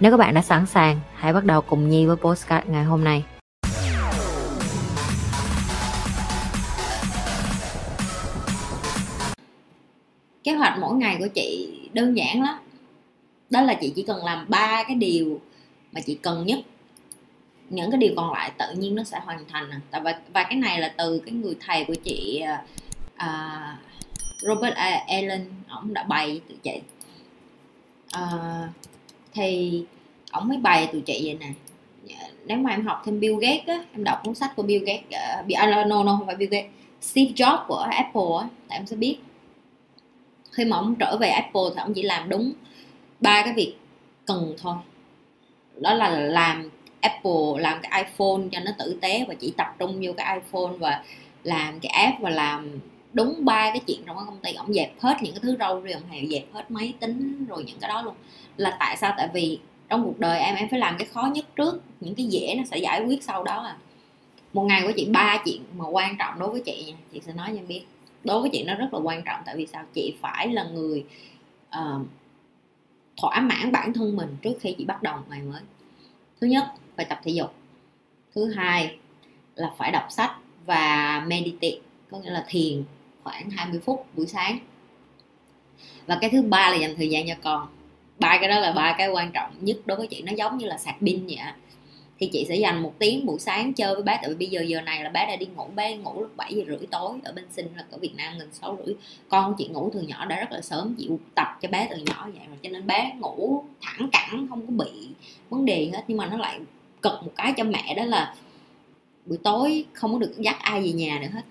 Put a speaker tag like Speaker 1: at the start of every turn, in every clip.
Speaker 1: Nếu các bạn đã sẵn sàng, hãy bắt đầu cùng Nhi với postcard ngày hôm nay.
Speaker 2: kế hoạch mỗi ngày của chị đơn giản lắm đó là chị chỉ cần làm ba cái điều mà chị cần nhất những cái điều còn lại tự nhiên nó sẽ hoàn thành à. và và cái này là từ cái người thầy của chị uh, Robert Allen ông đã bày từ chị uh, thì ông mới bày tụi chị vậy nè. Dạ, nếu mà em học thêm Bill Gates á em đọc cuốn sách của Bill Gates uh, no no không phải Bill Gates Steve Jobs của Apple á tại em sẽ biết. Khi mà ông trở về Apple thì ông chỉ làm đúng ba cái việc cần thôi. Đó là làm Apple làm cái iPhone cho nó tử tế và chỉ tập trung vô cái iPhone và làm cái app và làm đúng ba cái chuyện trong cái công ty. Ông dẹp hết những cái thứ râu rồi ông hề dẹp hết máy tính rồi những cái đó luôn. Là tại sao? Tại vì trong cuộc đời em em phải làm cái khó nhất trước những cái dễ nó sẽ giải quyết sau đó à. Một ngày của chị ba chuyện mà quan trọng đối với chị nha chị sẽ nói cho em biết. Đối với chị nó rất là quan trọng tại vì sao? Chị phải là người uh, thỏa mãn bản thân mình trước khi chị bắt đầu một ngày mới. Thứ nhất phải tập thể dục. Thứ hai là phải đọc sách và meditate có nghĩa là thiền khoảng 20 phút buổi sáng. Và cái thứ ba là dành thời gian cho con ba cái đó là ba cái quan trọng nhất đối với chị. Nó giống như là sạc pin vậy thì chị sẽ dành một tiếng buổi sáng chơi với bé tại vì bây giờ giờ này là bé đã đi ngủ bé ngủ lúc 7 giờ rưỡi tối ở bên sinh là ở Việt Nam gần sáu rưỡi. Con chị ngủ từ nhỏ, đã rất là sớm chị tập cho bé từ nhỏ vậy rồi. Cho nên bé ngủ thẳng cẳng, không có bị vấn đề hết. Nhưng mà nó lại cực một cái cho mẹ, đó là buổi tối không có được dắt ai về nhà nữa hết.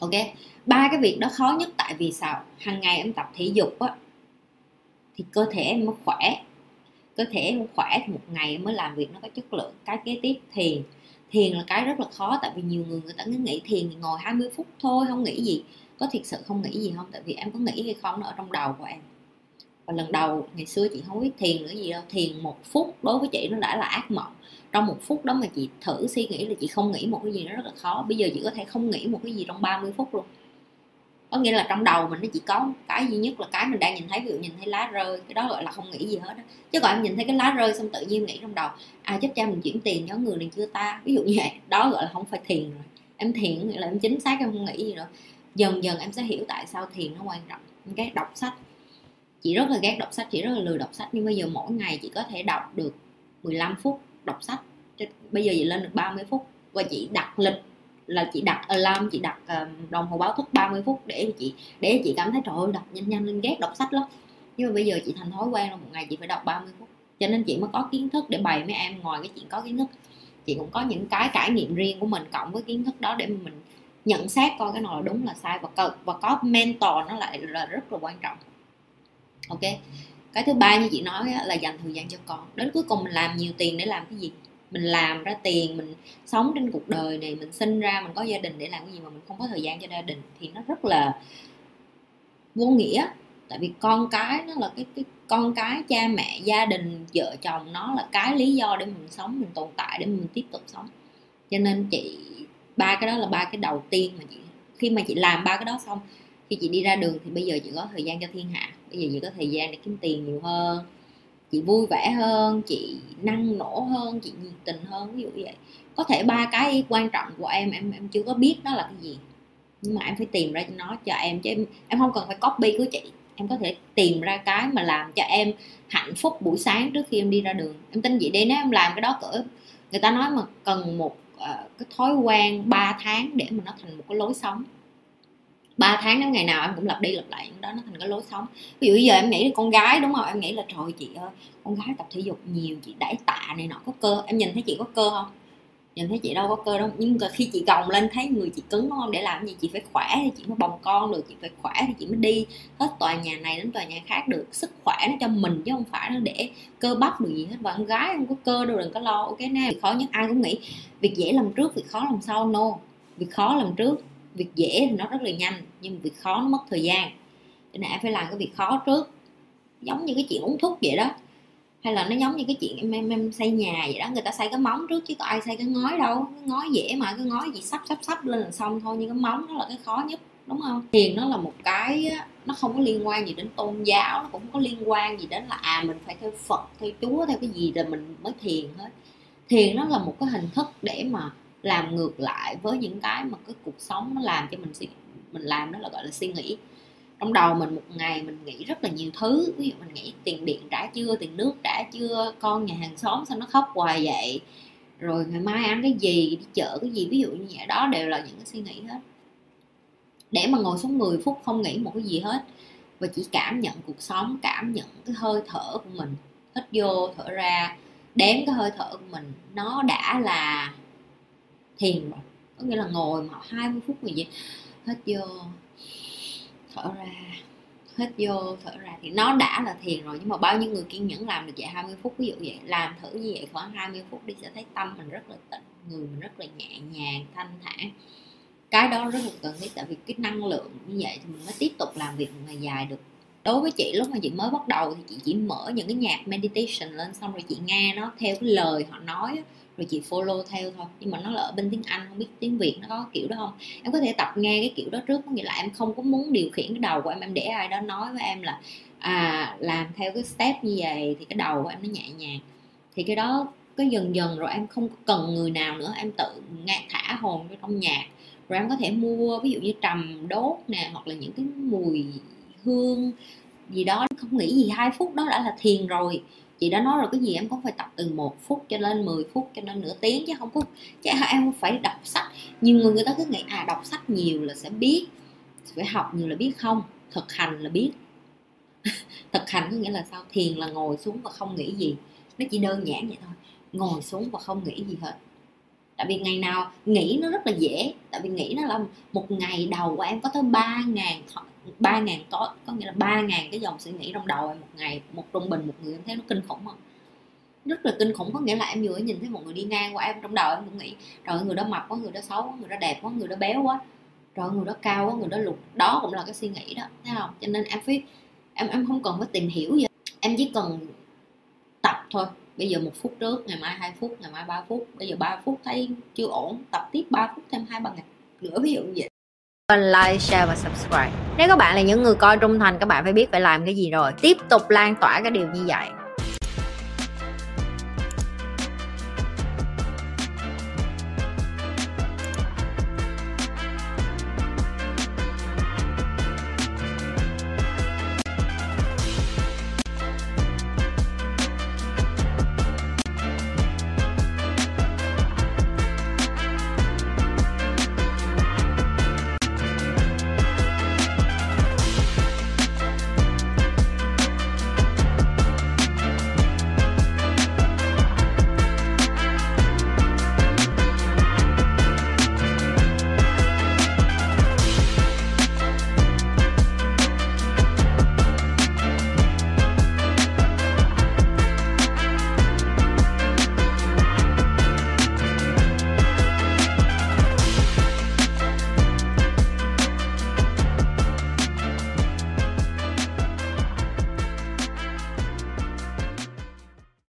Speaker 2: Ok? Ba cái việc đó khó nhất tại vì sao? Hàng ngày em tập thể dục á thì cơ thể em mới khỏe. Cơ thể em khỏe thì một ngày mới làm việc nó có chất lượng. Cái kế tiếp, thiền. Thiền là cái rất là khó, tại vì nhiều người người ta cứ nghĩ thiền thì ngồi 20 phút thôi, không nghĩ gì. Có thiệt sự không nghĩ gì không? Tại vì em có nghĩ hay không? Nó ở trong đầu của em. Và lần đầu, ngày xưa chị không biết thiền nữa gì đâu. Thiền một phút đối với chị nó đã là ác mộng. Trong một phút đó mà chị thử suy nghĩ là chị không nghĩ một cái gì, nó rất là khó. Bây giờ chị có thể không nghĩ một cái gì trong 30 phút luôn có nghĩa là trong đầu mình nó chỉ có cái duy nhất là cái mình đang nhìn thấy, ví dụ nhìn thấy lá rơi, cái đó gọi là không nghĩ gì hết đó. chứ còn em nhìn thấy cái lá rơi xong tự nhiên nghĩ trong đầu à chắc cha mình chuyển tiền cho người này chưa ta, ví dụ như vậy. Đó gọi là không phải thiền rồi. Em thiền nghĩa là em chính xác em không nghĩ gì nữa. Dần dần em sẽ hiểu tại sao thiền nó quan trọng. Cái đọc sách, chị rất là ghét đọc sách, chị rất là lười đọc sách. Nhưng bây giờ mỗi ngày chị có thể đọc được 15 phút đọc sách. Bây giờ chị lên được 30 phút và chị đặt lịch là chị đặt alarm chị đặt ờ, đồng hồ báo thức 30 phút để chị để chị cảm thấy trời ơi đọc nhanh nhanh lên ghét đọc sách lắm. Nhưng mà bây giờ chị thành thói quen là một ngày chị phải đọc 30 phút. Cho nên chị mới có kiến thức để bày mấy em ngoài cái chuyện có kiến thức. Chị cũng có những cái trải nghiệm riêng của mình cộng với kiến thức đó để mình nhận xét coi cái nào là đúng là sai. Và có, và có mentor nó lại là rất là quan trọng. Ok? Cái thứ ba như chị nói là dành thời gian cho con. Đến cuối cùng mình làm nhiều tiền để làm cái gì? Mình làm ra tiền, mình sống trên cuộc đời này, mình sinh ra, mình có gia đình để làm cái gì mà mình không có thời gian cho gia đình thì nó rất là vô nghĩa. Tại vì con cái nó là cái cái con cái, cha mẹ, gia đình, vợ chồng nó là cái lý do để mình sống, mình tồn tại, để mình tiếp tục sống. Cho nên chị, ba cái đó là ba cái đầu tiên mà chị, khi mà chị làm ba cái đó xong, khi chị đi ra đường thì bây giờ chị có thời gian cho thiên hạ, bây giờ chị có thời gian để kiếm tiền nhiều hơn chị vui vẻ hơn chị năng nổ hơn chị nhiệt tình hơn ví dụ vậy. Có thể ba cái quan trọng của em em em chưa có biết nó là cái gì. Nhưng mà em phải tìm ra cho nó cho em chứ em em không cần phải copy của chị. Em có thể tìm ra cái mà làm cho em hạnh phúc buổi sáng trước khi em đi ra đường. Em tin vậy đi nếu em làm cái đó cỡ người ta nói mà cần một uh, cái thói quen 3 tháng để mà nó thành một cái lối sống. 3 tháng đến ngày nào em cũng lặp đi lặp lại, đó nó thành cái lối sống. Ví dụ bây giờ em nghĩ là con gái, đúng không? Em nghĩ là, trời chị ơi, con gái tập thể dục nhiều, chị đẩy tạ này nọ, có cơ. Em nhìn thấy chị có cơ không? Nhìn thấy chị đâu có cơ đâu. Nhưng mà khi chị gồng lên thấy người chị cứng đúng không? Để làm gì? Chị phải khỏe thì chị mới bồng con được, chị phải khỏe thì chị mới đi. Hết tòa nhà này đến tòa nhà khác được. Sức khỏe nó cho mình chứ không phải nó để cơ bắp được gì hết. Và con gái không có cơ đâu, đừng có lo. Ok, nè. Việc khó nhất ai cũng nghĩ. Việc dễ làm trước, việc khó làm sau. No. Việc khó làm trước việc dễ thì nó rất là nhanh nhưng việc khó nó mất thời gian. Cho nên em phải làm cái việc khó trước. Giống như cái chuyện uống thuốc vậy đó. Hay là nó giống như cái chuyện em em, em xây nhà vậy đó. Người ta xây cái móng trước chứ có ai xây cái ngói đâu. Cái ngói dễ mà cái ngói gì sắp sắp sắp lên là xong thôi. Nhưng cái móng nó là cái khó nhất đúng không? Thiền nó là một cái nó không có liên quan gì đến tôn giáo nó cũng không có liên quan gì đến là à mình phải theo phật theo chúa theo cái gì rồi mình mới thiền hết. Thiền nó là một cái hình thức để mà làm ngược lại với những cái mà cái cuộc sống nó làm cho mình mình làm đó là, gọi là, suy nghĩ. Trong đầu mình một ngày mình nghĩ rất là nhiều thứ, ví dụ mình nghĩ tiền điện trả chưa tiền nước trả chưa con nhà hàng xóm sao nó khóc hoài vậy, rồi ngày mai ăn cái gì, đi chợ cái gì, ví dụ như vậy. Đó đều là những cái suy nghĩ hết. Để mà ngồi xuống 10 phút không nghĩ một cái gì hết và chỉ cảm nhận cuộc sống, cảm nhận cái hơi thở của mình, hít vô, thở ra, đếm cái hơi thở của mình, nó đã là thiền rồi có nghĩa là ngồi mà 20 phút gì vậy vô, thở ra, hết vô, thở ra. Thì nó đã là thiền rồi, nhưng mà bao nhiêu người kiên nhẫn làm được vậy 20 phút? Ví dụ vậy, làm thử như vậy khoảng 20 phút đi sẽ thấy tâm mình rất là tịnh người mình rất là nhẹ nhàng, thanh thản. Cái đó rất là cần thiết, tại vì cái năng lượng như vậy thì mình mới tiếp tục làm việc ngày dài được. Đối với chị, lúc mà chị mới bắt đầu thì chị chỉ mở những cái nhạc meditation lên, xong rồi chị nghe nó theo cái lời họ nói rồi chị follow theo thôi. Nhưng mà nó là ở bên tiếng anh, không biết tiếng việt nó có kiểu đó không. Em có thể tập nghe cái kiểu đó trước, có nghĩa là em không có muốn điều khiển cái đầu của em em để ai đó nói với em là à làm theo cái step như vậy thì cái đầu của em nó nhẹ nhàng. Thì cái đó cái dần dần rồi em không cần người nào nữa, em tự nghe thả hồn vô trong nhạc. Rồi em có thể mua, ví dụ như trầm đốt nè, hoặc là những cái mùi hương gì đó, không nghĩ gì, hai phút đó đã là thiền rồi chị đã nói rồi, cái gì em cũng phải tập từ một phút cho lên 10 phút cho nên nửa tiếng chứ không có chứ em không phải đọc sách. Nhiều người người ta cứ nghĩ à đọc sách nhiều là sẽ biết, phải học nhiều là biết không? Thực hành là biết. Thực hành có nghĩa là sao? Thiền là ngồi xuống và không nghĩ gì. Nó chỉ đơn giản vậy thôi. Ngồi xuống và không nghĩ gì hết. Tại vì ngày nào nghĩ nó rất là dễ. Tại vì nghĩ nó là một ngày đầu của em có tới ba ngàn ba ngàn có có nghĩa là ba ngàn cái dòng suy nghĩ trong đầu em một ngày một trung bình một người em thấy nó kinh khủng không? Rất là kinh khủng có nghĩa là em vừa nhìn thấy một người đi ngang qua em trong đầu em cũng nghĩ rồi người đó mập quá người đó xấu quá người đó đẹp quá người đó béo quá rồi người đó cao quá người đó lùn đó cũng là cái suy nghĩ đó thấy không? Cho nên em phải em em không cần phải tìm hiểu gì em chỉ cần tập thôi. Bây giờ một phút trước ngày mai hai phút ngày mai ba phút bây giờ ba phút thấy chưa ổn tập tiếp ba phút thêm hai ba ngày nữa ví dụ như vậy
Speaker 1: like, share và subscribe. Nếu các bạn là những người coi trung thành, các bạn phải biết phải làm cái gì rồi. Tiếp tục lan tỏa cái điều như vậy.